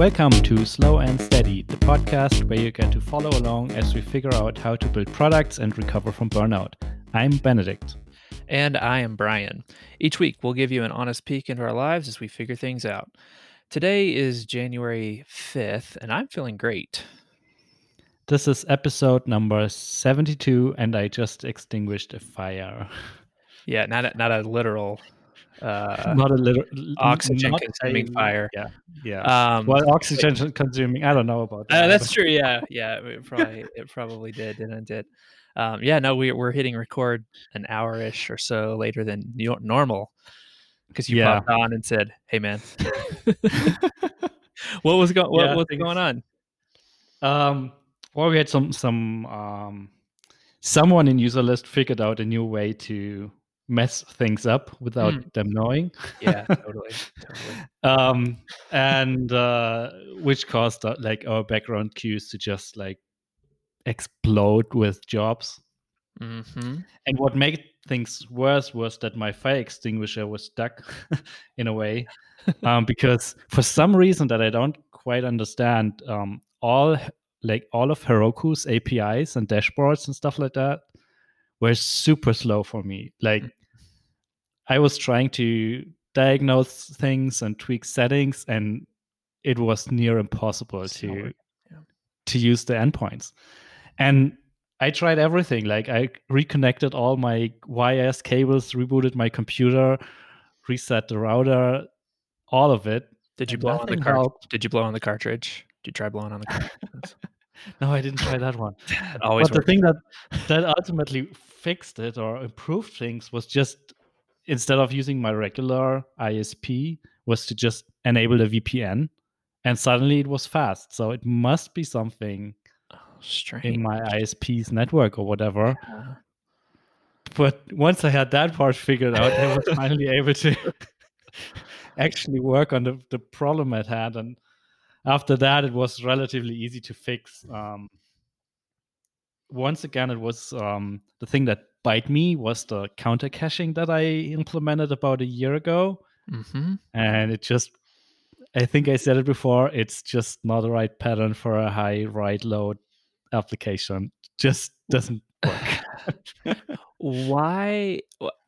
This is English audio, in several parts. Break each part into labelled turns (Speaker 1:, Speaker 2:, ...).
Speaker 1: Welcome to Slow and Steady, the podcast where you get to follow along as we figure out how to build products and recover from burnout. I'm Benedict.
Speaker 2: And I am Brian. Each week, we'll give you an honest peek into our lives as we figure things out. Today is January 5th, and I'm feeling great.
Speaker 1: This is episode number 72, and I just extinguished a fire.
Speaker 2: Yeah, not a, not a literal uh,
Speaker 1: not a little
Speaker 2: oxygen consuming a, fire.
Speaker 1: Yeah, yeah. Um, well, oxygen but, consuming. I don't know about
Speaker 2: that. Uh, that's true. Yeah, yeah. It probably it probably did, didn't it? Um, yeah. No, we we're hitting record an hour ish or so later than normal because you yeah. popped on and said, "Hey, man, what was going what, yeah, what's going on?"
Speaker 1: Um. Well, we had some some um someone in Userlist figured out a new way to mess things up without mm. them knowing.
Speaker 2: Yeah, totally, totally.
Speaker 1: um, and uh, which caused uh, like our background queues to just like explode with jobs.
Speaker 2: Mm-hmm.
Speaker 1: And what made things worse was that my fire extinguisher was stuck in a way, um, because for some reason that I don't quite understand, um, all like all of Heroku's APIs and dashboards and stuff like that were super slow for me. Like. I was trying to diagnose things and tweak settings, and it was near impossible to yeah. to use the endpoints. And I tried everything. Like I reconnected all my wires cables, rebooted my computer, reset the router, all of it.
Speaker 2: Did you blow on the car- Did you blow on the cartridge? Did you try blowing on the cartridge?
Speaker 1: no, I didn't try that one.
Speaker 2: always
Speaker 1: but works. the thing that that ultimately fixed it or improved things was just instead of using my regular ISP, was to just enable a VPN, and suddenly it was fast. So it must be something
Speaker 2: oh, strange.
Speaker 1: in my ISP's network or whatever. Yeah. But once I had that part figured out, I was finally able to actually work on the, the problem at hand. And after that, it was relatively easy to fix. Um, once again, it was um, the thing that bite me was the counter caching that I implemented about a year ago.
Speaker 2: Mm-hmm.
Speaker 1: And it just, I think I said it before, it's just not the right pattern for a high write load application. Just doesn't work.
Speaker 2: why?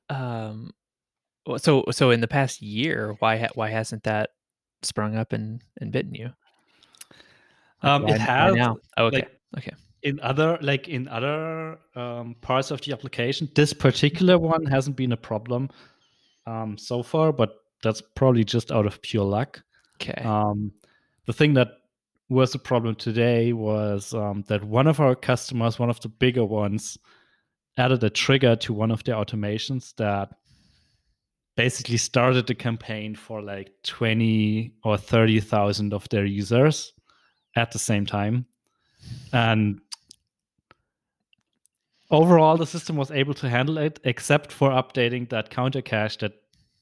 Speaker 2: Um, so so in the past year, why why hasn't that sprung up and and bitten you?
Speaker 1: Um, it has.
Speaker 2: Oh, okay. Like, okay
Speaker 1: in other like in other um, parts of the application this particular one hasn't been a problem um, so far but that's probably just out of pure luck.
Speaker 2: Okay.
Speaker 1: Um, the thing that was a problem today was um, that one of our customers one of the bigger ones added a trigger to one of their automations that basically started the campaign for like 20 or 30,000 of their users at the same time. And overall the system was able to handle it except for updating that counter cache that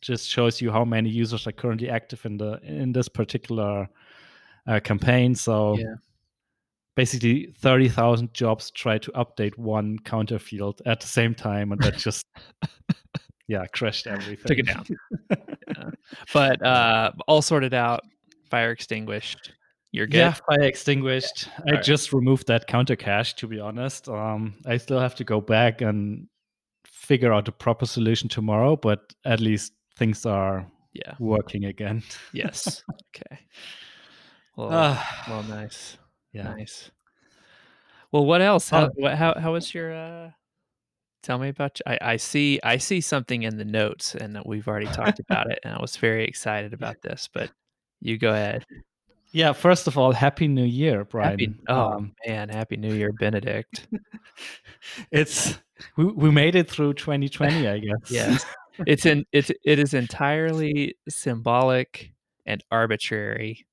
Speaker 1: just shows you how many users are currently active in the in this particular uh, campaign so
Speaker 2: yeah.
Speaker 1: basically 30,000 jobs try to update one counter field at the same time and that just yeah crashed everything
Speaker 2: took it down yeah. but uh all sorted out fire extinguished you're good. Yeah,
Speaker 1: fire extinguished. I right. just removed that counter cache. To be honest, um, I still have to go back and figure out a proper solution tomorrow. But at least things are
Speaker 2: yeah
Speaker 1: working again.
Speaker 2: yes. Okay. Well, uh, well, nice.
Speaker 1: Yeah.
Speaker 2: Nice. Well, what else? How what, how how was your? uh Tell me about. You. I I see I see something in the notes, and we've already talked about it, and I was very excited about this. But you go ahead.
Speaker 1: Yeah, first of all, happy New Year, Brian.
Speaker 2: Happy, oh um, man, happy New Year, Benedict.
Speaker 1: it's we, we made it through 2020, I guess.
Speaker 2: yes. It's in it's it is entirely symbolic and arbitrary.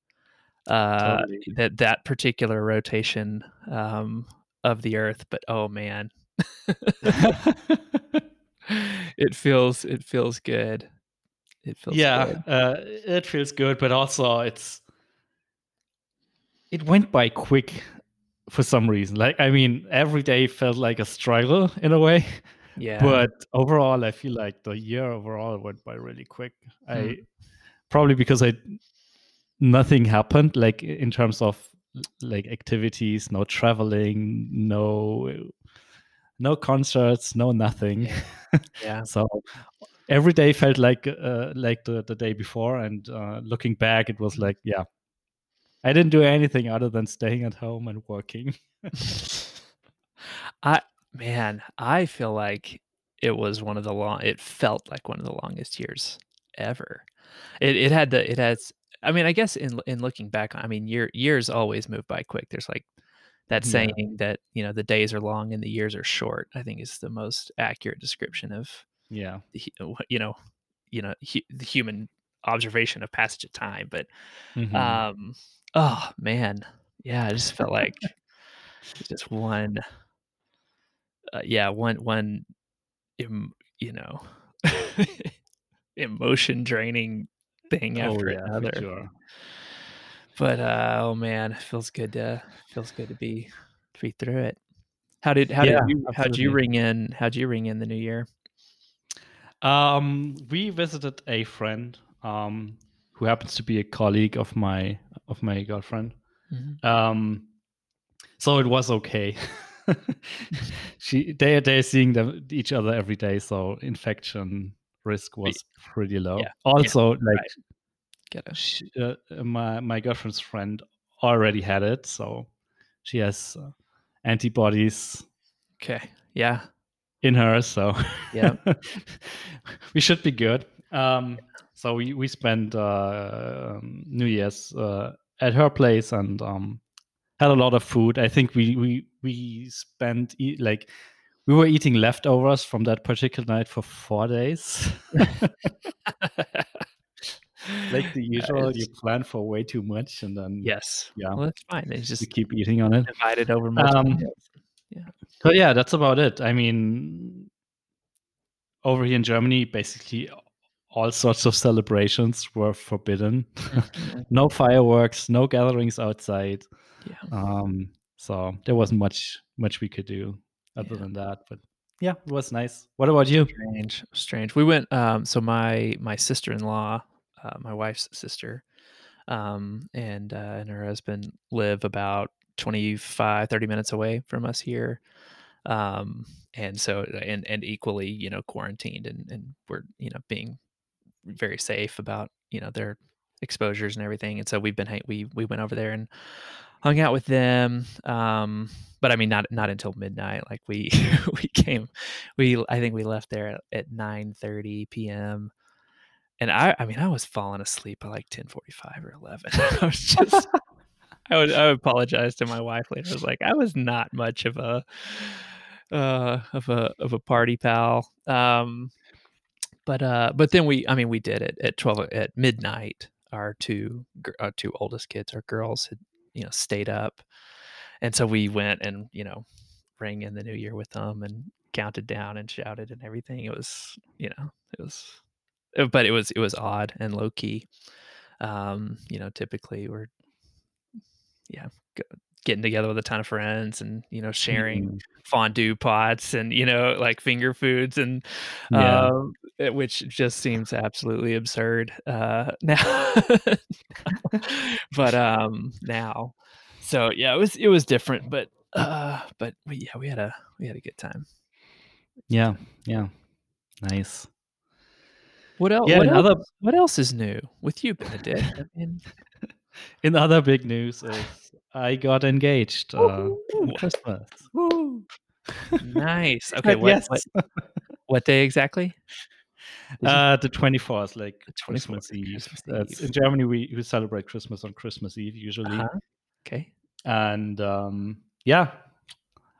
Speaker 2: Uh totally. that that particular rotation um of the earth, but oh man. it feels it feels good. It feels
Speaker 1: yeah. Uh, it feels good, but also it's it went by quick for some reason. Like, I mean, every day felt like a struggle in a way.
Speaker 2: Yeah.
Speaker 1: But overall, I feel like the year overall went by really quick. Hmm. I probably because I nothing happened like in terms of like activities no traveling no no concerts no nothing
Speaker 2: Yeah. Yeah.
Speaker 1: so every day felt like uh, like the, the day before and uh, looking back it was
Speaker 2: Mm-hmm.
Speaker 1: like yeah i didn't do anything other than staying at home and working
Speaker 2: I man, I feel like it was one of the long it felt like one of the longest years ever. It it had the it has I mean, I guess in in looking back, I mean, year years always move by quick. There's like that
Speaker 1: Yeah.
Speaker 2: saying that, you know, the days are long and the years are short, I think is the most accurate description of
Speaker 1: yeah
Speaker 2: the hu- you know, you know, hu- the human observation of passage of time, but
Speaker 1: Mhm.
Speaker 2: um oh man. Yeah, I just felt like just one uh, yeah, one one em, you know, emotion draining thing
Speaker 1: oh
Speaker 2: after
Speaker 1: yeah
Speaker 2: another.
Speaker 1: sure
Speaker 2: But uh, oh man, it feels good to feels good to be to be through it. How did how
Speaker 1: Yeah,
Speaker 2: did you how'd you ring in how'd you ring in the new year?
Speaker 1: Um, we visited a friend um, who happens to be a colleague of my of my girlfriend.
Speaker 2: Mhm.
Speaker 1: Um, so it was okay. she they they're seeing them each other every day, so infection risk was pretty low.
Speaker 2: yeah,
Speaker 1: Also, like
Speaker 2: right.
Speaker 1: She, uh, my my girlfriend's friend already had it, so she has uh, antibodies
Speaker 2: okay. Yeah.
Speaker 1: in her so
Speaker 2: Yeah.
Speaker 1: we should be good um so we we spent uh um, new year's uh at her place and um had a lot of food i think we we we spent e- like we were eating leftovers from that particular night for four days like the usual you plan for way too much and then
Speaker 2: Yes.
Speaker 1: Yeah.
Speaker 2: Well, that's fine. It's
Speaker 1: you
Speaker 2: just
Speaker 1: keep eating on it
Speaker 2: divided over multiple
Speaker 1: Um,
Speaker 2: meals.
Speaker 1: So yeah, that's about it. I mean, over here in Germany, basically all sorts of celebrations were forbidden.
Speaker 2: Mhm.
Speaker 1: no fireworks, no gatherings outside.
Speaker 2: Yeah.
Speaker 1: Um, so there wasn't much much we could do other
Speaker 2: Yeah.
Speaker 1: than that. But yeah, it was nice. What about you?
Speaker 2: Strange, strange. We went. Um, so my my sister in law, uh, my wife's sister, um, and uh, and her husband live about 25, 30 minutes away from us here. Um, and so and and equally, you know, quarantined and and we're you know being very safe about you know their exposures and everything. And so we've been we we went over there and hung out with them. Um, but I mean, not not until midnight. Like we we came, we I think we left there at, at nine thirty p.m. And I I mean I was falling asleep by like ten forty five or eleven. I was just I would I would apologize to my wife later. I was like I was not much of a uh of a of a party pal. Um, but uh but then we I mean we did it at twelve at midnight. Our two our two oldest kids, our girls had you know stayed up and so we went and you know rang in the new year with them and counted down and shouted and everything it was you know it was uh, but it was it was odd and low key um you know typically we're yeah getting together with a ton of friends and you know sharing
Speaker 1: Mm,
Speaker 2: fondue pots and you know like finger foods and
Speaker 1: Yeah.
Speaker 2: um which just seems absolutely absurd uh now but um now so yeah it was it was different but uh but yeah we had a we had a good time
Speaker 1: yeah, yeah. Nice.
Speaker 2: what else
Speaker 1: Yeah,
Speaker 2: what, else
Speaker 1: other
Speaker 2: what else is new with you benedict I mean,
Speaker 1: in the other big news is I got engaged uh! Christmas.
Speaker 2: nice okay what,
Speaker 1: yes.
Speaker 2: what what day exactly
Speaker 1: Uh, the 24th, like
Speaker 2: The 24th,
Speaker 1: Christmas Eve.
Speaker 2: Christmas
Speaker 1: That's,
Speaker 2: Eve.
Speaker 1: in Germany, we, we celebrate Christmas on Christmas Eve usually.
Speaker 2: Uh-huh. okay
Speaker 1: And um, yeah,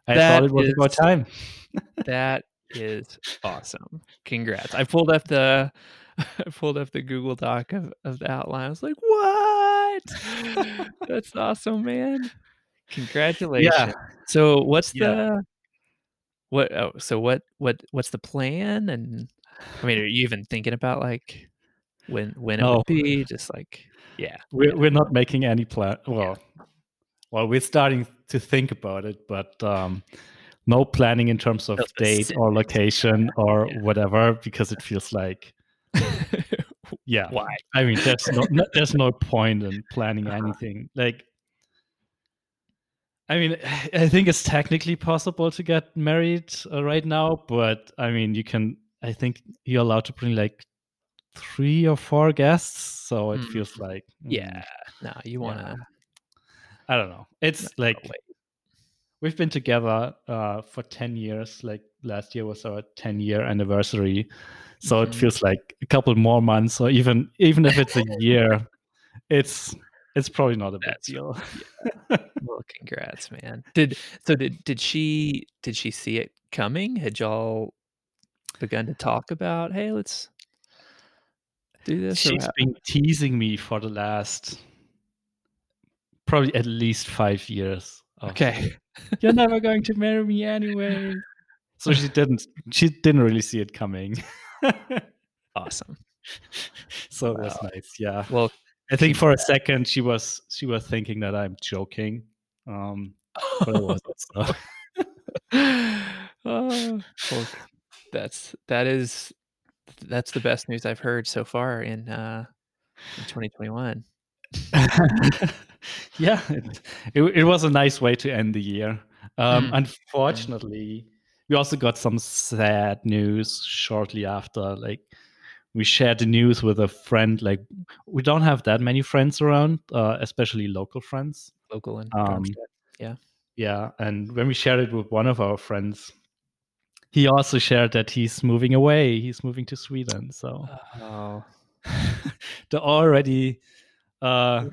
Speaker 1: I
Speaker 2: That
Speaker 1: thought it was about time.
Speaker 2: That is awesome. Congrats. I pulled up the I pulled up the Google Doc of, of the outline. I was like, what? That's awesome, man. Congratulations. Yeah. So what's
Speaker 1: Yeah.
Speaker 2: the what oh, so what what what's the plan? And I mean, are you even thinking about like when when it
Speaker 1: No.
Speaker 2: would be? Just like yeah.
Speaker 1: We're, we're not making any plan. Well, well, we're starting to think about it, but um, no planning in terms of date or location or
Speaker 2: Yeah.
Speaker 1: whatever, because it feels like Yeah.
Speaker 2: Why?
Speaker 1: I mean, there's no, no there's no point in planning uh-huh. anything. Like, I mean, I think it's technically possible to get married uh, right now, but I mean, you can. I think you're allowed to bring like three or four guests, so it mm. feels like
Speaker 2: mm, yeah. No, you want to. Yeah.
Speaker 1: I don't know. It's no, like no we've been together uh, for ten years. Like last year was our ten year anniversary, so mm-hmm. it feels like a couple more months, or even even if it's a year, it's it's probably not a big That's, deal.
Speaker 2: Yeah. well, congrats, man. Did so? Did did she did she see it coming? Had y'all begun to talk about, hey, let's do this?
Speaker 1: She's been teasing me for the last probably at least five years.
Speaker 2: Okay.
Speaker 1: You're never going to marry me anyway. So she didn't she didn't really see it coming.
Speaker 2: Awesome.
Speaker 1: So wow. was nice. Yeah. Well, I think for a second she was she was thinking that I'm joking. Um but it wasn't so.
Speaker 2: oh, well, that's that is that's the best news I've heard so far in uh in 2021.
Speaker 1: yeah, it, it, it, was a nice way to end the year. Um, mm. Unfortunately, we also got some sad news shortly after. Like, we shared the news with a friend. Like, we don't have that many friends around, uh, especially local friends.
Speaker 2: Local and um, yeah,
Speaker 1: yeah. And when we shared it with one of our friends, he also shared that he's moving away. He's moving to Sweden. So, oh. the already uh,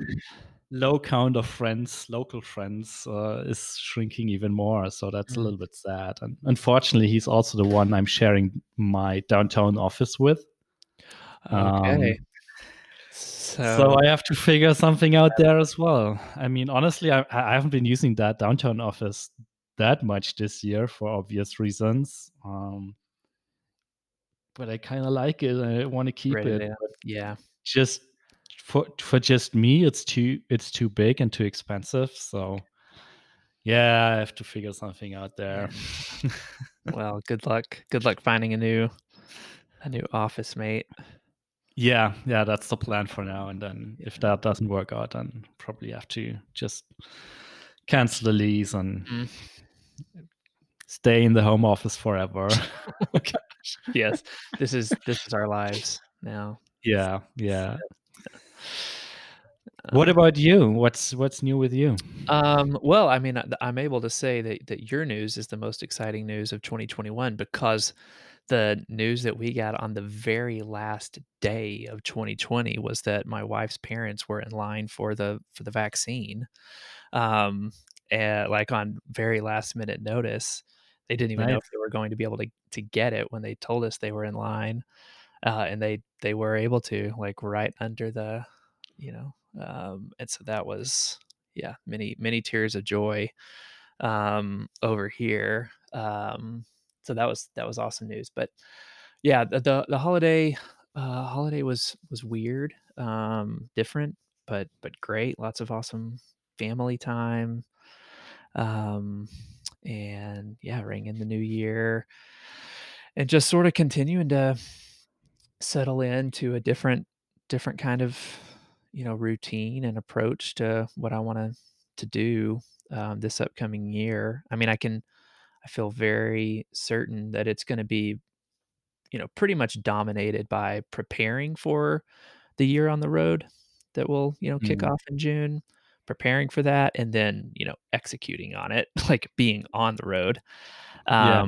Speaker 1: low count of friends, local friends, uh, is shrinking even more. So that's mm. a little bit sad. And unfortunately, he's also the one I'm sharing my downtown office with.
Speaker 2: Okay. Um,
Speaker 1: so, so, I have to figure something out there as well. I mean, honestly, I, I haven't been using that downtown office that much this year for obvious reasons. Um, but I kind of like it. I want to keep it.
Speaker 2: Yeah.
Speaker 1: Just for for just me, it's too it's too big and too expensive. So yeah, I have to figure something out there.
Speaker 2: well, good luck. Good luck finding a new a new office mate.
Speaker 1: Yeah, yeah, that's the plan for now. And then yeah. if that doesn't work out, then probably have to just cancel the lease and mm. stay in the home office forever.
Speaker 2: yes, this is this is our lives now.
Speaker 1: Yeah, yeah. What um, about you? What's what's new with you?
Speaker 2: Um, well, I mean, I'm able to say that that your news is the most exciting news of 2021 because the news that we got on the very last day of 2020 was that my wife's parents were in line for the for the vaccine. Um, and like on very last minute notice, they didn't even nice. know if they were going to be able to to get it when they told us they were in line. Uh, and they they were able to like right under the you know um, and so that was yeah many many tears of joy um, over here um, so that was that was awesome news but yeah the the, the holiday uh, holiday was was weird um, different but but great lots of awesome family time um, and yeah ring in the new year and just sort of continuing to settle into a different different kind of you know routine and approach to what I want to to do um, this upcoming year. I mean, I can I feel very certain that it's going to be you know pretty much dominated by preparing for the year on the road that will you know kick mm. off in June preparing for that and then you know executing on it like being on the road um yeah.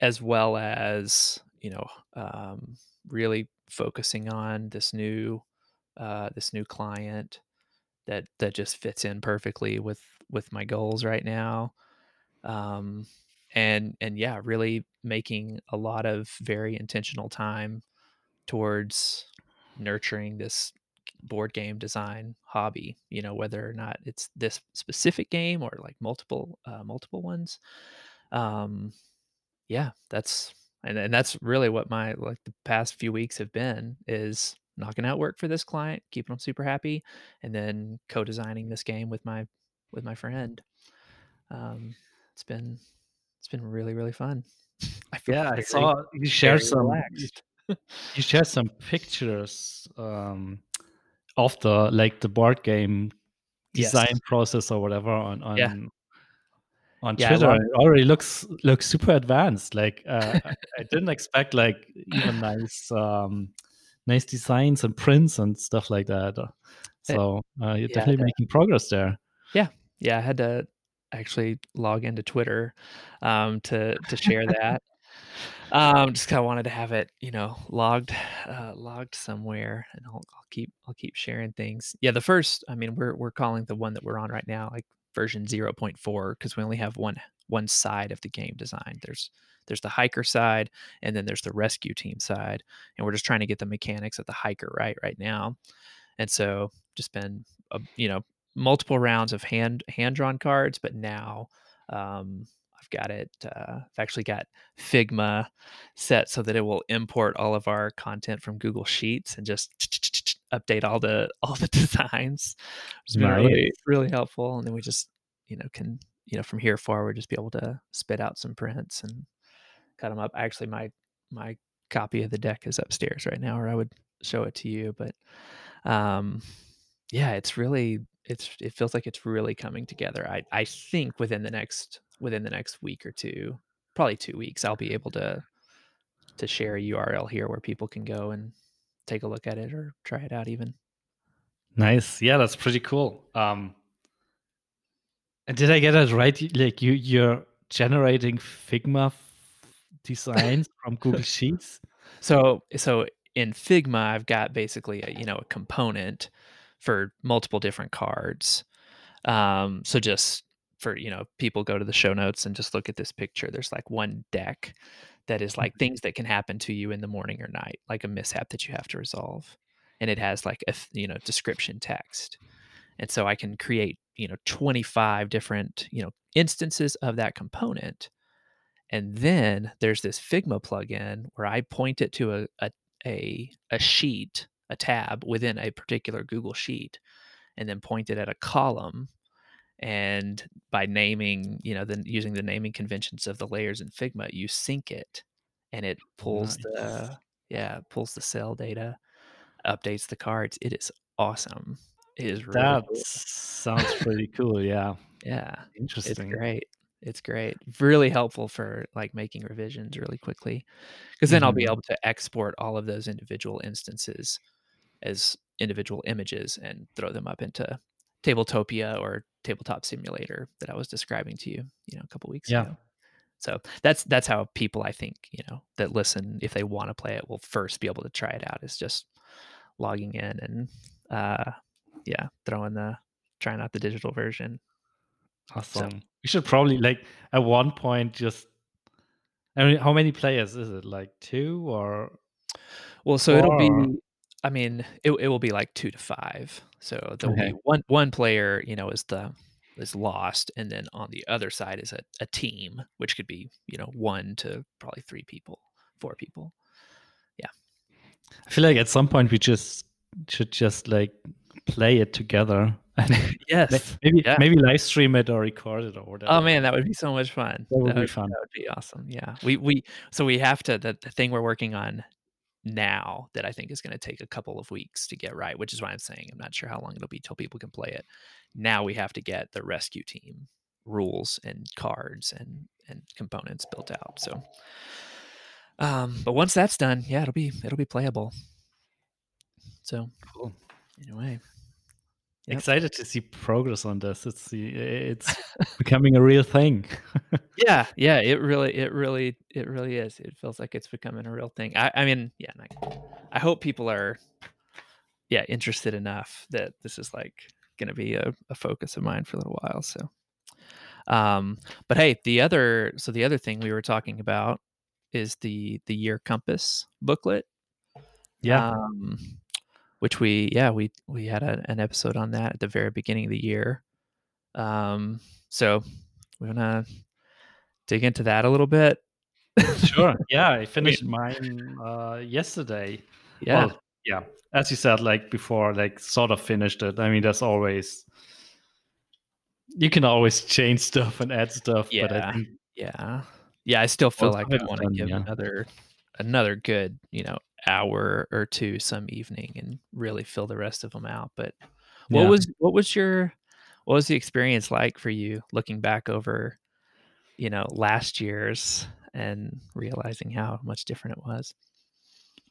Speaker 2: as well as you know um really focusing on this new uh, this new client that that just fits in perfectly with with my goals right now. Um, and and yeah really making a lot of very intentional time towards nurturing this board game design hobby you know whether or not it's this specific game or like multiple uh, multiple ones. Um yeah that's and, and that's really what my like the past few weeks have been is knocking out work for this client, keeping them super happy, and then co-designing this game with my with my friend. Um, it's been it's been really really fun.
Speaker 1: I yeah, I saw you shared some relaxed. you shared some pictures um, of the like the board game design
Speaker 2: Yes.
Speaker 1: process or whatever on on
Speaker 2: Yeah.
Speaker 1: on
Speaker 2: Yeah,
Speaker 1: Twitter. It already looks looks super advanced. Like uh, I- I didn't expect like even nice um, nice designs and prints and stuff like that. So uh, you're
Speaker 2: yeah,
Speaker 1: definitely
Speaker 2: the-
Speaker 1: making progress there.
Speaker 2: Yeah, yeah, I had to actually log into Twitter um, to to share that. um, just kind of wanted to have it, you know, logged uh, logged somewhere, and I'll, I'll keep I'll keep sharing things. Yeah, the first, I mean, we're we're calling the one that we're on right now like version 0.4 because we only have one one side of the game design. There's there's the hiker side, and then there's the rescue team side, and we're just trying to get the mechanics of the hiker right right now. And so just been uh, you know multiple rounds of hand hand drawn cards, but now um, I've got it. Uh, I've actually got Figma set so that it will import all of our content from Google Sheets and just update all the all the designs. It's been really really helpful, and then we just you know can you know from here forward just be able to spit out some prints and cut them up. Actually, my my copy of the deck is upstairs right now, or I would show it to you, but um yeah it's really it's it feels like it's really coming together i i think within the next within the next week or two probably two weeks i'll be able to to share a url here where people can go and take a look at it or try it out even
Speaker 1: Nice. Yeah, that's pretty cool. Um, and did I get it right? Like you, you're generating Figma designs from Google Sheets.
Speaker 2: so so in figma i've got basically a you know a component for multiple different cards. Um so just for you know people go to the show notes and just look at this picture. There's like one deck that is like things that can happen to you in the morning or night like a mishap that you have to resolve. And it has like a you know description text. And so i can create you know 25 different you know instances of that component. And then there's this figma plugin where i point it to a, a a a sheet a tab within a particular google sheet and then point it at a column. And by naming you know then using the naming conventions of the layers in figma you sync it and it pulls
Speaker 1: Nice.
Speaker 2: the yeah pulls the cell data updates the cards. It is awesome is really
Speaker 1: That
Speaker 2: cool.
Speaker 1: sounds pretty cool. Yeah,
Speaker 2: yeah
Speaker 1: Interesting.
Speaker 2: it's great it's great really helpful for like making revisions really quickly because then i'll be
Speaker 1: Mhm.
Speaker 2: able to export all of those individual instances as individual images and throw them up into tabletopia or tabletop simulator that i was describing to you you know a couple weeks
Speaker 1: Yeah.
Speaker 2: ago so that's that's how people i think you know that listen if they want to play it will first be able to try it out is just logging in and uh yeah throwing the trying out the digital version
Speaker 1: Awesome. We should probably like at one point just. I mean, how many players is it? Like two or?
Speaker 2: Well, so it'll be I mean, it it will be like 2 to 5. So there'll
Speaker 1: Okay.
Speaker 2: be one one player, you know, is the is lost and then on the other side is a, a team, which could be, you know, 1 to probably 3 people, 4 people.
Speaker 1: Yeah, I feel like at some point we just should just like play it together
Speaker 2: Yes.
Speaker 1: maybe
Speaker 2: Yeah.
Speaker 1: maybe live stream it or record it or whatever.
Speaker 2: Oh man, that would be so much fun.
Speaker 1: That would be fun.
Speaker 2: That would be awesome. Yeah. We we so we have to the, the thing we're working on now that I think is going to take a couple of weeks to get right, which is why I'm saying I'm not sure how long it'll be till people can play it. Now we have to get the rescue team rules and cards and and components built out. So um but once that's done, yeah, it'll be it'll be playable. So
Speaker 1: Cool.
Speaker 2: anyway, Yep.
Speaker 1: Excited to see progress on this. It's it's becoming a real thing.
Speaker 2: yeah yeah it really it really it really is it feels like it's becoming a real thing i, I mean yeah I, I hope people are yeah interested enough that this is like going to be a, a focus of mine for a little while so um but hey the other so the other thing we were talking about is the the year compass booklet
Speaker 1: yeah.
Speaker 2: um, which we yeah we we had a, an episode on that at the very beginning of the year um so we're gonna dig into that a little bit
Speaker 1: sure. Yeah, I finished mine uh, yesterday.
Speaker 2: yeah
Speaker 1: Well, yeah. As you said, like before, like sort of finished it. I mean, there's always you can always change stuff and add stuff, but I
Speaker 2: Yeah.
Speaker 1: think
Speaker 2: yeah yeah i still feel like i want to give
Speaker 1: yeah.
Speaker 2: another another good you know hour or two some evening and really fill the rest of them out. But what
Speaker 1: Yeah.
Speaker 2: was what was your what was the experience like for you looking back over, you know, last year's and realizing how much different it was?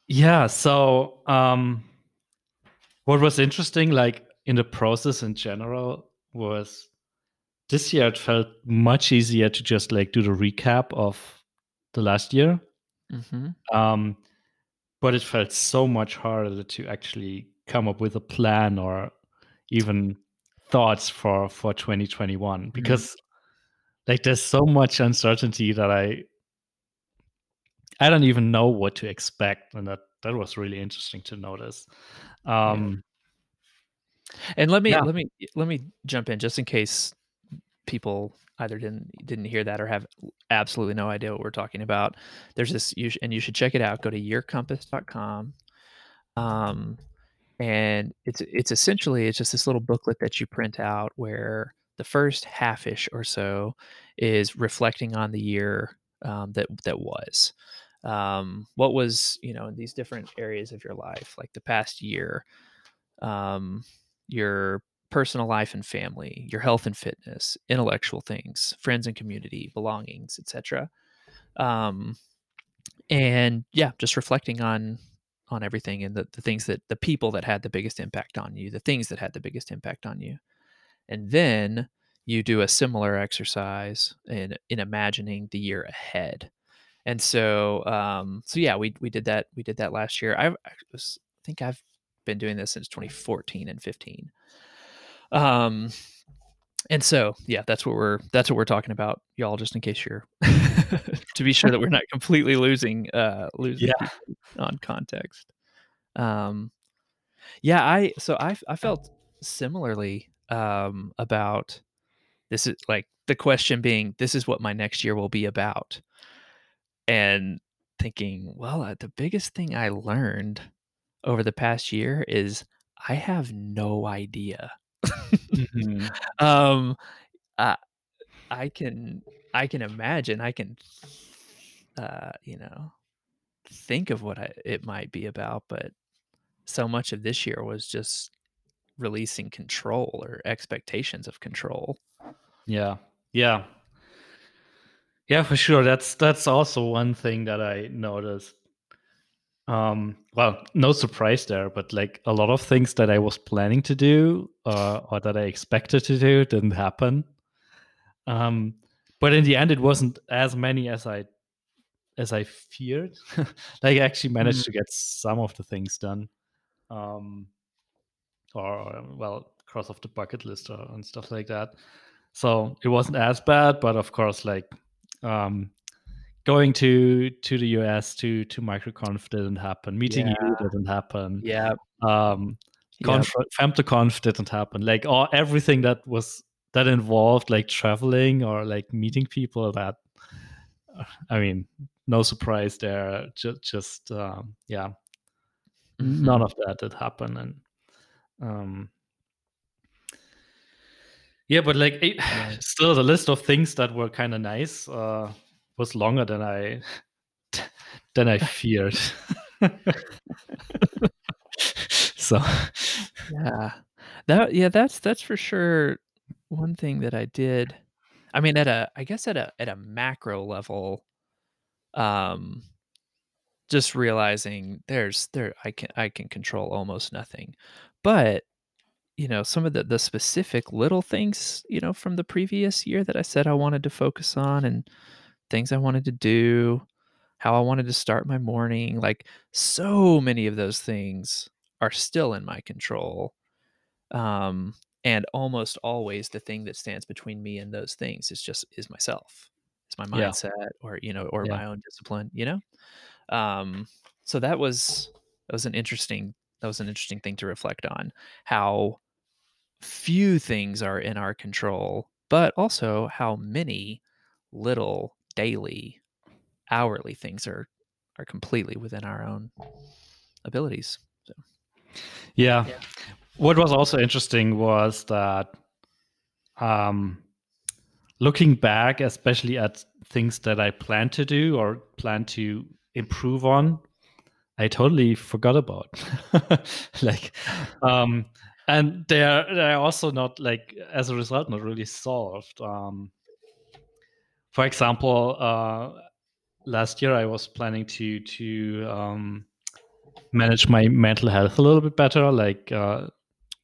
Speaker 1: Yeah. So, um, what was interesting, like in the process in general, was this year it felt much easier to just like do the recap of the last year.
Speaker 2: hmm
Speaker 1: Um, but it felt so much harder to actually come up with a plan or even thoughts for for 2021 because like there's so much uncertainty that I I don't even know what to expect, and that that was really interesting to notice. Um,
Speaker 2: And let me
Speaker 1: Yeah.
Speaker 2: let me let me jump in just in case people either didn't didn't hear that or have absolutely no idea what we're talking about. There's this you sh- and you should check it out. Go to yearcompass.com. Um and it's it's essentially it's just this little booklet that you print out where the first half-ish or so is reflecting on the year um, that that was um, what was you know in these different areas of your life like the past year um, your personal life and family your health and fitness intellectual things friends and community belongings etc um, and yeah just reflecting on on everything and the, the things that the people that had the biggest impact on you the things that had the biggest impact on you. And then you do a similar exercise in in imagining the year ahead. And so um so yeah we we did that we did that last year. I I was, think i've been doing this since 2014 and 15 um and so yeah that's what we're that's what we're talking about y'all just in case you're to be sure that we're not completely losing uh losing
Speaker 1: Yeah.
Speaker 2: on context um yeah i so i i felt similarly um about this is like the question being this is what my next year will be about and thinking well uh, the biggest thing i learned over the past year is i have no idea
Speaker 1: Mhm.
Speaker 2: um I, I can i can imagine i can uh you know think of what I, it might be about but so much of this year was just releasing control or expectations of control
Speaker 1: Yeah. Yeah. Yeah, for sure. That's that's also one thing that I noticed. Um, well, no surprise there, but like a lot of things that I was planning to do uh, or that I expected to do didn't happen. Um, but in the end, it wasn't as many as I as I feared. like I actually managed to get some of the things done, um, or well, cross off the bucket list or, and stuff like that. So it wasn't as bad, but of course, like um, going to to the US to to MicroConf didn't happen. Meeting you didn't happen.
Speaker 2: yeah
Speaker 1: Um, conf- FemtoConf didn't happen. Like all everything that was that involved like traveling or like meeting people. That I mean, no surprise there. Just just um, yeah,
Speaker 2: Mhm.
Speaker 1: none of that did happen and um yeah but like it, still the list of things that were kind of nice uh was longer than i than i feared so
Speaker 2: Yeah. That yeah, that's that's for sure one thing that I did. I mean at a I guess at a at a macro level um just realizing there's there I can I can control almost nothing. But you know, some of the the specific little things, you know, from the previous year that I said I wanted to focus on and things I wanted to do, how I wanted to start my morning, like so many of those things are still in my control um and almost always the thing that stands between me and those things is just is myself it's my
Speaker 1: Yeah.
Speaker 2: mindset or you know or
Speaker 1: Yeah.
Speaker 2: my own discipline you know um so that was that was an interesting that was an interesting thing to reflect on how few things are in our control but also how many little daily hourly things are are completely within our own abilities so
Speaker 1: yeah.
Speaker 2: Yeah.
Speaker 1: what was also interesting was that um looking back especially at things that i plan to do or plan to improve on I totally forgot about. like, um, and they are they are also not like as a result not really solved. Um, for example, uh, last year I was planning to to um, manage my mental health a little bit better, like uh,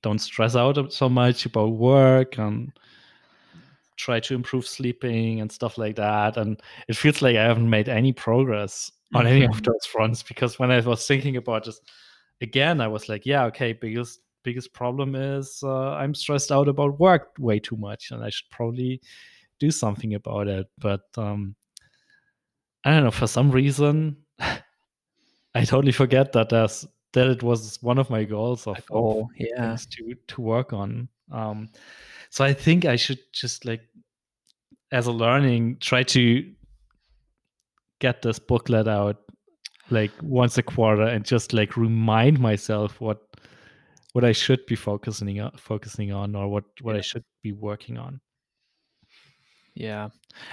Speaker 1: don't stress out so much about work and try to improve sleeping and stuff like that. And it feels like I haven't made any progress on any of
Speaker 2: Mhm.
Speaker 1: those fronts because when I was thinking about just again, I was like, yeah, okay, biggest biggest problem is uh, I'm stressed out about work way too much, and I should probably do something about it. But um, I don't know for some reason. I totally forget that there's that it was one of my goals of,
Speaker 2: A
Speaker 1: of
Speaker 2: yeah.
Speaker 1: to to work on. Um, so I think I should just like as a learning try to get this booklet out like once a quarter and just like remind myself what what I should be focusing on focusing on or what what I should be working on.
Speaker 2: Yeah.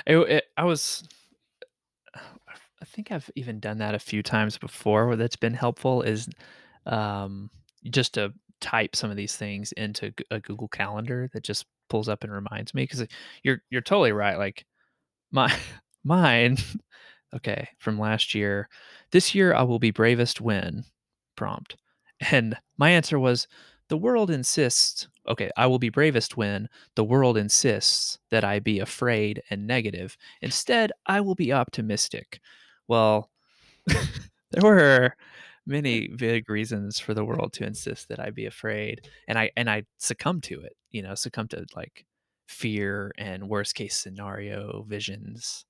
Speaker 2: It it I was I think I've even done that a few times before where that's been helpful is, um, just to type some of these things into a Google Calendar that just pulls up and reminds me. Because you're you're totally right, like, my mine okay, from last year, "This year I will be bravest when" prompt, and my answer was, "The world insists" okay, "I will be bravest when the world insists that I be afraid and negative. Instead, I will be optimistic." Well, there were many big reasons for the world to insist that I be afraid, and I and I succumbed to it, you know, succumb to, like, fear and worst case scenario visions,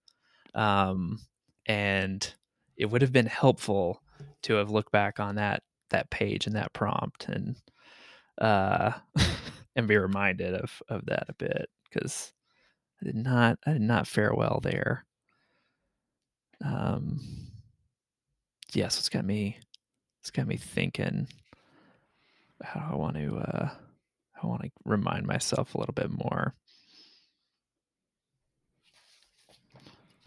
Speaker 2: um, and it would have been helpful to have looked back on that that page and that prompt and, uh, and be reminded of of that a bit because I did not I did not fare well there. Um yeah, so it's got me it's got me thinking how I want to, uh, I wanna remind myself a little bit more.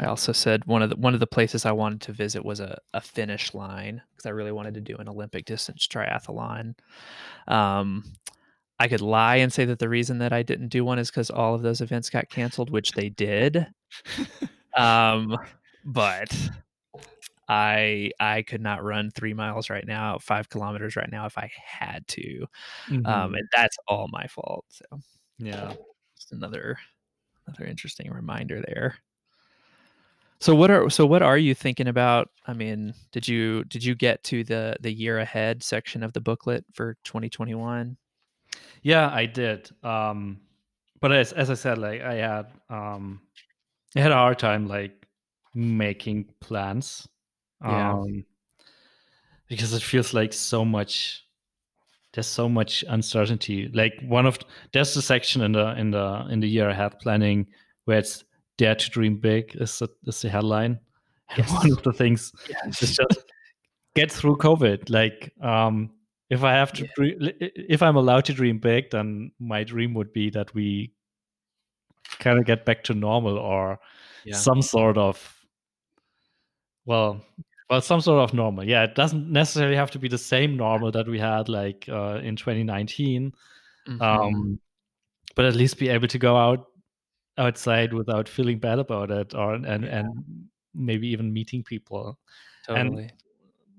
Speaker 2: I also said one of the one of the places I wanted to visit was a a finish line because I really wanted to do an Olympic distance triathlon. Um, I could lie and say that the reason that I didn't do one is because all of those events got canceled, which they did. Um, but I I could not run 3 miles right now, 5 kilometers right now if I had to, um,
Speaker 1: Mhm.
Speaker 2: and that's all my fault, so
Speaker 1: Yeah.
Speaker 2: just another another interesting reminder there. So what are so what are you thinking about? I mean, did you did you get to the the year ahead section of the booklet for 2021?
Speaker 1: Yeah, I did. Um, but as as I said, like I had um I had a hard time like making plans.
Speaker 2: Yeah.
Speaker 1: Um because it feels like so much there's so much uncertainty. Like one of there's a section in the in the in the year ahead planning where it's dare to dream big is the, is the headline. And one of the things
Speaker 2: Yes.
Speaker 1: is just get through COVID. Like um if I have to
Speaker 2: Yeah.
Speaker 1: dream, if I'm allowed to dream big, then my dream would be that we kind of get back to normal or
Speaker 2: Yeah.
Speaker 1: some sort of well well some sort of normal yeah it doesn't necessarily have to be the same normal that we had like uh, in 2019
Speaker 2: Mhm.
Speaker 1: um but at least be able to go out outside without feeling bad about it or and
Speaker 2: Yeah.
Speaker 1: and maybe even meeting people and
Speaker 2: Totally.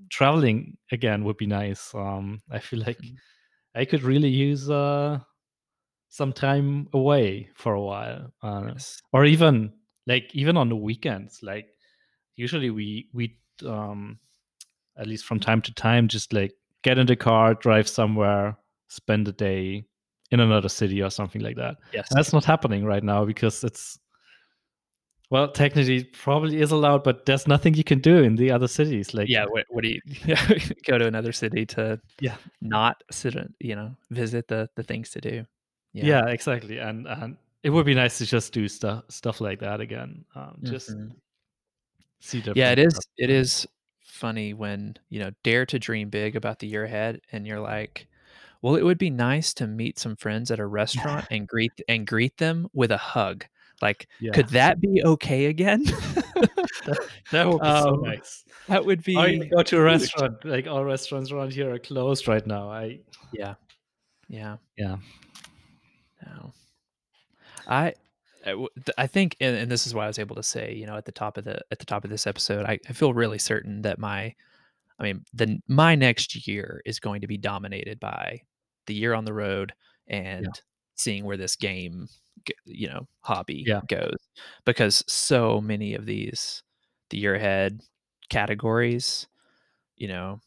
Speaker 1: traveling again would be nice um i feel like
Speaker 2: Mhm.
Speaker 1: i could really use uh some time away for a while uh,
Speaker 2: Yes.
Speaker 1: or even like even on the weekends like usually we we um at least from time to time just like get in the car drive somewhere spend a day in another city or something like that
Speaker 2: Yes.
Speaker 1: That's not happening right now because it's well technically it probably is allowed but there's nothing you can do in the other cities like
Speaker 2: Yeah, what what do you go to another city to
Speaker 1: yeah
Speaker 2: not sit you know, visit the the things to do.
Speaker 1: yeah, exactly and and it would be nice to just do stuff stuff like that again um just
Speaker 2: Mhm.
Speaker 1: see different
Speaker 2: Yeah, it is
Speaker 1: stuff.
Speaker 2: it is funny when, you know, dare to dream big about the year ahead and you're like, "Well, it would be nice to meet some friends at a restaurant and greet and greet them with a hug." Like,
Speaker 1: Yeah.
Speaker 2: could that be okay again? that, that would be so
Speaker 1: Um,
Speaker 2: nice. That would be
Speaker 1: I go to a restaurant. Like all restaurants around here are closed right now. I
Speaker 2: Yeah. Yeah.
Speaker 1: yeah.
Speaker 2: No. I I w- th- I think and, and this is why I was able to say, you know, at the top of the at the top of this episode, I, I feel really certain that my I mean, the my next year is going to be dominated by the year on the road and seeing where this game you know, hobby
Speaker 1: Yeah.
Speaker 2: goes because so many of these the year ahead categories, you know,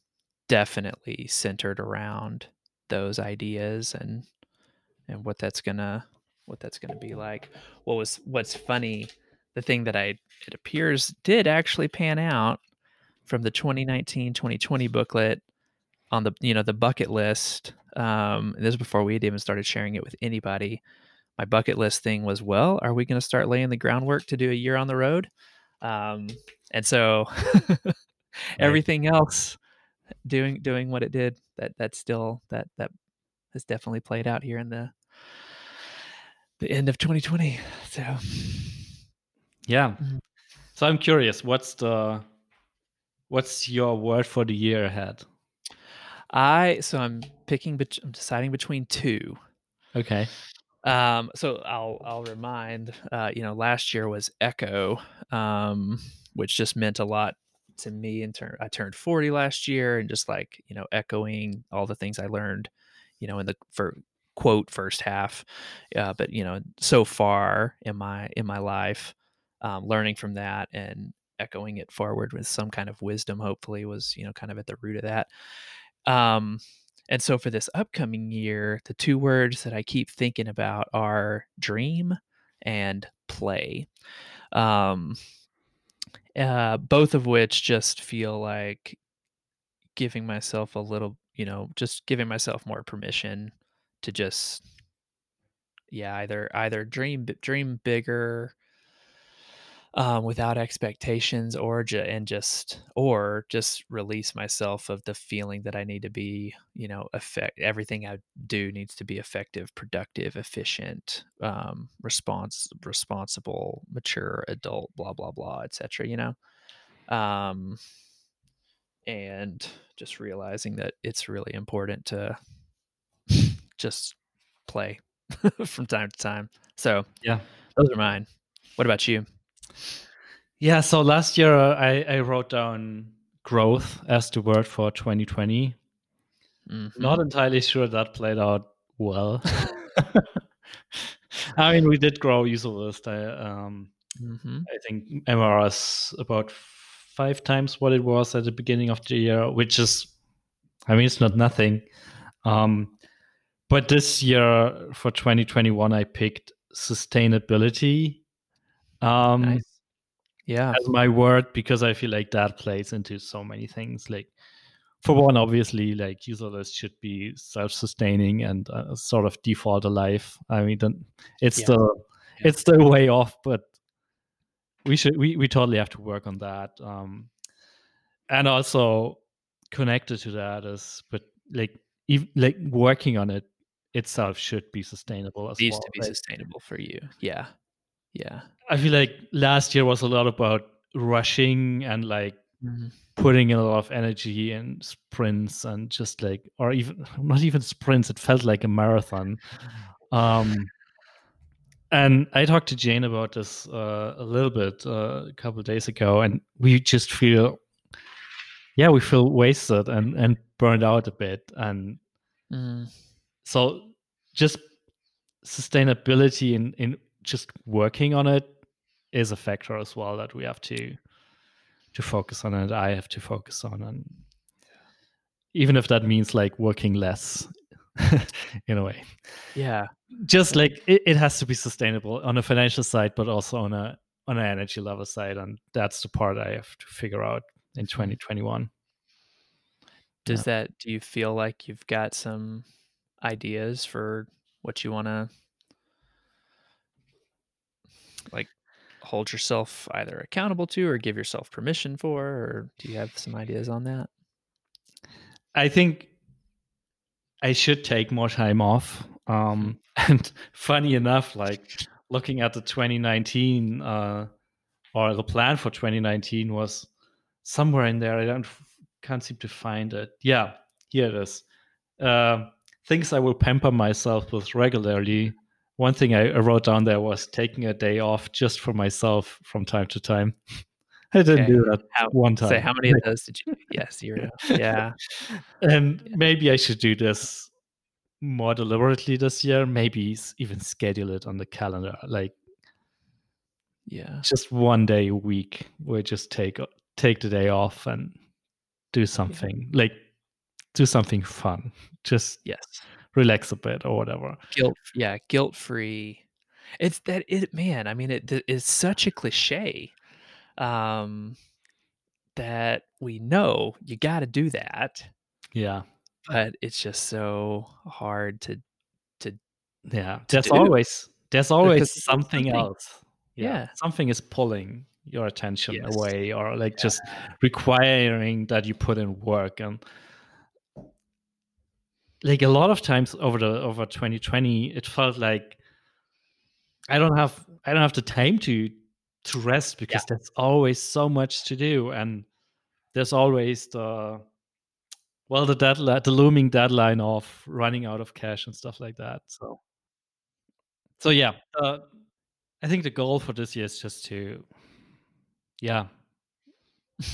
Speaker 2: definitely centered around those ideas and and what that's gonna what that's gonna be like. What was what's funny, the thing that I it appears did actually pan out from the 2019-2020 booklet on the you know the bucket list. Um, this is before we had even started sharing it with anybody. My bucket list thing was, well, are we going to start laying the groundwork to do a year on the road? Um, and so everything else doing doing what it did that that's still that that has definitely played out here in the the end of 2020 so
Speaker 1: Yeah.
Speaker 2: Mhm.
Speaker 1: So I'm curious, what's the what's your word for the year ahead?
Speaker 2: I so i'm picking bet- i'm deciding between two.
Speaker 1: Okay.
Speaker 2: um so i'll i'll remind uh you know last year was echo um which just meant a lot to me in turn i turned 40 last year and just like you know echoing all the things i learned you know in the for quote first half. Uh, but you know so far in my in my life um, learning from that and echoing it forward with some kind of wisdom hopefully was you know kind of at the root of that um and so for this upcoming year the two words that i keep thinking about are dream and play. Um uh both of which just feel like giving myself a little you know just giving myself more permission to just yeah either either dream dream bigger um, without expectations or ju- and just or just release myself of the feeling that I need to be you know effect everything I do needs to be effective productive efficient um, response responsible mature adult blah blah blah etc you know? Um and just realizing that it's really important to just play from time to time. So
Speaker 1: Yeah.
Speaker 2: those are mine. What about you
Speaker 1: Yeah. So last year uh, I, I wrote down growth as the word for 2020.
Speaker 2: Mhm.
Speaker 1: Not entirely sure that played out well. I mean, we did grow Userlist. I, um,
Speaker 2: Mhm.
Speaker 1: I think MRR's about five times what it was at the beginning of the year, which is, I mean, it's not nothing. Um, but this year for 2021, I picked sustainability um,
Speaker 2: nice yeah
Speaker 1: as my word because I feel like that plays into so many things. Like, for one, obviously, like Userlist should be self-sustaining and uh, sort of default alive. I mean, then it's
Speaker 2: Yeah.
Speaker 1: still
Speaker 2: Yeah.
Speaker 1: it's still way off, but we should we, we totally have to work on that. Um, and also connected to that is, but like even like working on it itself should be sustainable as
Speaker 2: needs
Speaker 1: well.
Speaker 2: to be
Speaker 1: right?
Speaker 2: sustainable for you yeah yeah
Speaker 1: I feel like last year was a lot about rushing and like
Speaker 2: Mhm.
Speaker 1: putting in a lot of energy in sprints and just like or even not even sprints it felt like a marathon um and i talked to jane about this uh, a little bit uh, a couple of days ago and we just feel yeah we feel wasted and and burned out a bit and
Speaker 2: Mhm.
Speaker 1: so just sustainability in in just working on it is a factor as well that we have to to focus on and i have to focus on and even if that means like working less in a way.
Speaker 2: Yeah.
Speaker 1: Just like it, it has to be sustainable on a financial side but also on a on an energy level side and that's the part i have to figure out in mm-hmm. 2021
Speaker 2: does that do you feel like you've got some ideas for what you want to like hold yourself either accountable to or give yourself permission for or do you have some ideas on that
Speaker 1: I think I should take more time off. Um, and funny enough, like looking at the 2019 uh, or the plan for 2019 was somewhere in there. I don't can't seem to find it. Yeah, here it is. Uh, things I will pamper myself with regularly. One thing I, I wrote down there was taking a day off just for myself from time to time. I didn't
Speaker 2: Okay.
Speaker 1: do that
Speaker 2: How-
Speaker 1: one time.
Speaker 2: Say how many of those did you? Yeah, zero. Yeah.
Speaker 1: and
Speaker 2: Yeah.
Speaker 1: maybe I should do this more deliberately this year. Maybe even schedule it on the calendar, like
Speaker 2: Yeah.
Speaker 1: just one day a week. We just take take the day off and do something, like do something fun. Just
Speaker 2: Yes.
Speaker 1: Relax a bit or whatever.
Speaker 2: Guilt. Yeah. Guilt free. It's that it man. I mean, it's such a cliche. Um, that we know you got to do that,
Speaker 1: Yeah,
Speaker 2: but it's just so hard to. To.
Speaker 1: Yeah.
Speaker 2: To
Speaker 1: There's
Speaker 2: do.
Speaker 1: always there's always something,
Speaker 2: something.
Speaker 1: else.
Speaker 2: Yeah.
Speaker 1: something is pulling your attention
Speaker 2: Yes.
Speaker 1: away, or like just requiring that you put in work and like a lot of times over the over 2020 it felt like i don't have i don't have the time to to rest because there's always so much to do. And there's always the well the deadline the looming deadline of running out of cash and stuff like that. So so yeah uh, i think the goal for this year is just to yeah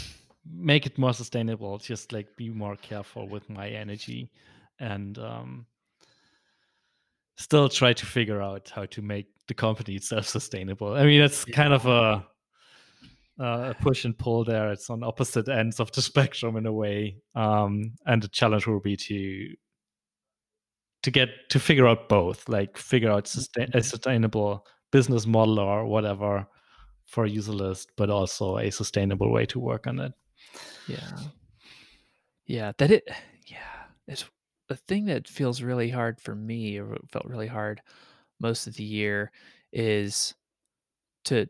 Speaker 1: make it more sustainable just like be more careful with my energy and um still try to figure out how to make the company itself sustainable. I mean it's kind of a uh, a push and pull there. It's on opposite ends of the spectrum in a way um and the challenge will be to to get to figure out both like figure out sustain- a sustainable business model or whatever for a Userlist but also a sustainable way to work on it.
Speaker 2: Yeah. Yeah, that it yeah, it's the thing that feels really hard for me or felt really hard most of the year is to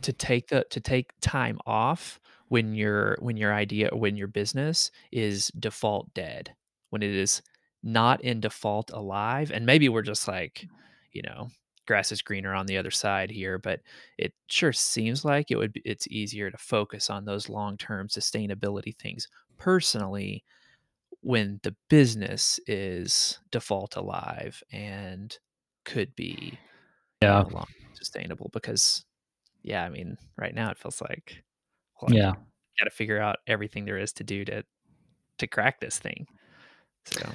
Speaker 2: to take the to take time off when your when your idea or when your business is default dead. When it is not in default alive and maybe we're just like, you know, grass is greener on the other side here, but it sure seems like it would be it's easier to focus on those long-term sustainability things personally when the business is default alive and could be you
Speaker 1: yeah.
Speaker 2: know, long sustainable because yeah i mean right now it feels like well,
Speaker 1: yeah.
Speaker 2: got to figure out everything there is to do to to crack this thing so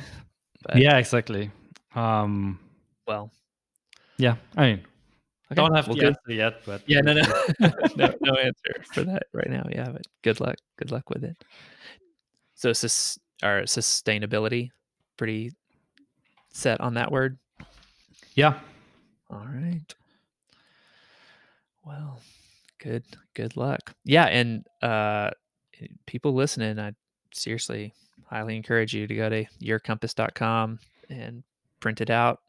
Speaker 2: but
Speaker 1: yeah exactly um
Speaker 2: well
Speaker 1: yeah i mean
Speaker 2: okay,
Speaker 1: don't have
Speaker 2: well,
Speaker 1: the
Speaker 2: good.
Speaker 1: answer yet but
Speaker 2: yeah no no no no answer for that right now yeah but good luck good luck with it. So sus- our sustainability pretty set on that word
Speaker 1: yeah
Speaker 2: All right. Well, good good luck. Yeah, and uh people listening, I seriously highly encourage you to go to yearcompass.com and print it out.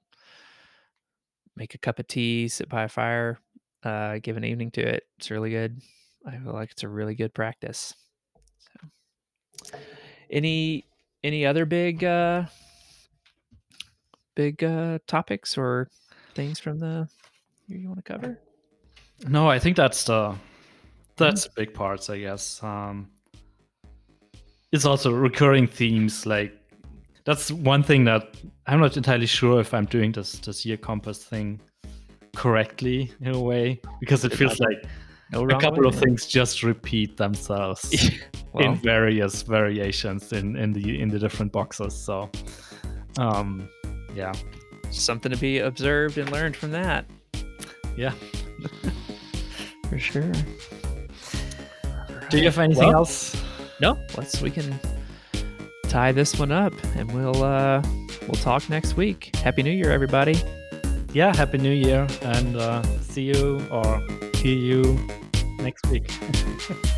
Speaker 2: Make a cup of tea, sit by a fire, uh give an evening to it. It's really good. I feel like it's a really good practice. Any any other big uh big uh topics or things from the year you want to cover?
Speaker 1: no i think that's the that's the big parts i guess. Um it's also recurring themes like that's one thing that i'm not entirely sure if i'm doing this this year compass thing correctly in a way because it feels like
Speaker 2: No
Speaker 1: a couple
Speaker 2: way
Speaker 1: of things just repeat themselves in various variations in in the in the different boxes so um yeah
Speaker 2: something to be observed and learned from that
Speaker 1: yeah
Speaker 2: for sure.
Speaker 1: do you have anything
Speaker 2: Well-
Speaker 1: else
Speaker 2: No, let's we can tie this one up and we'll uh we'll talk next week. Happy New Year, everybody.
Speaker 1: yeah happy new year and uh, see you or hear you next week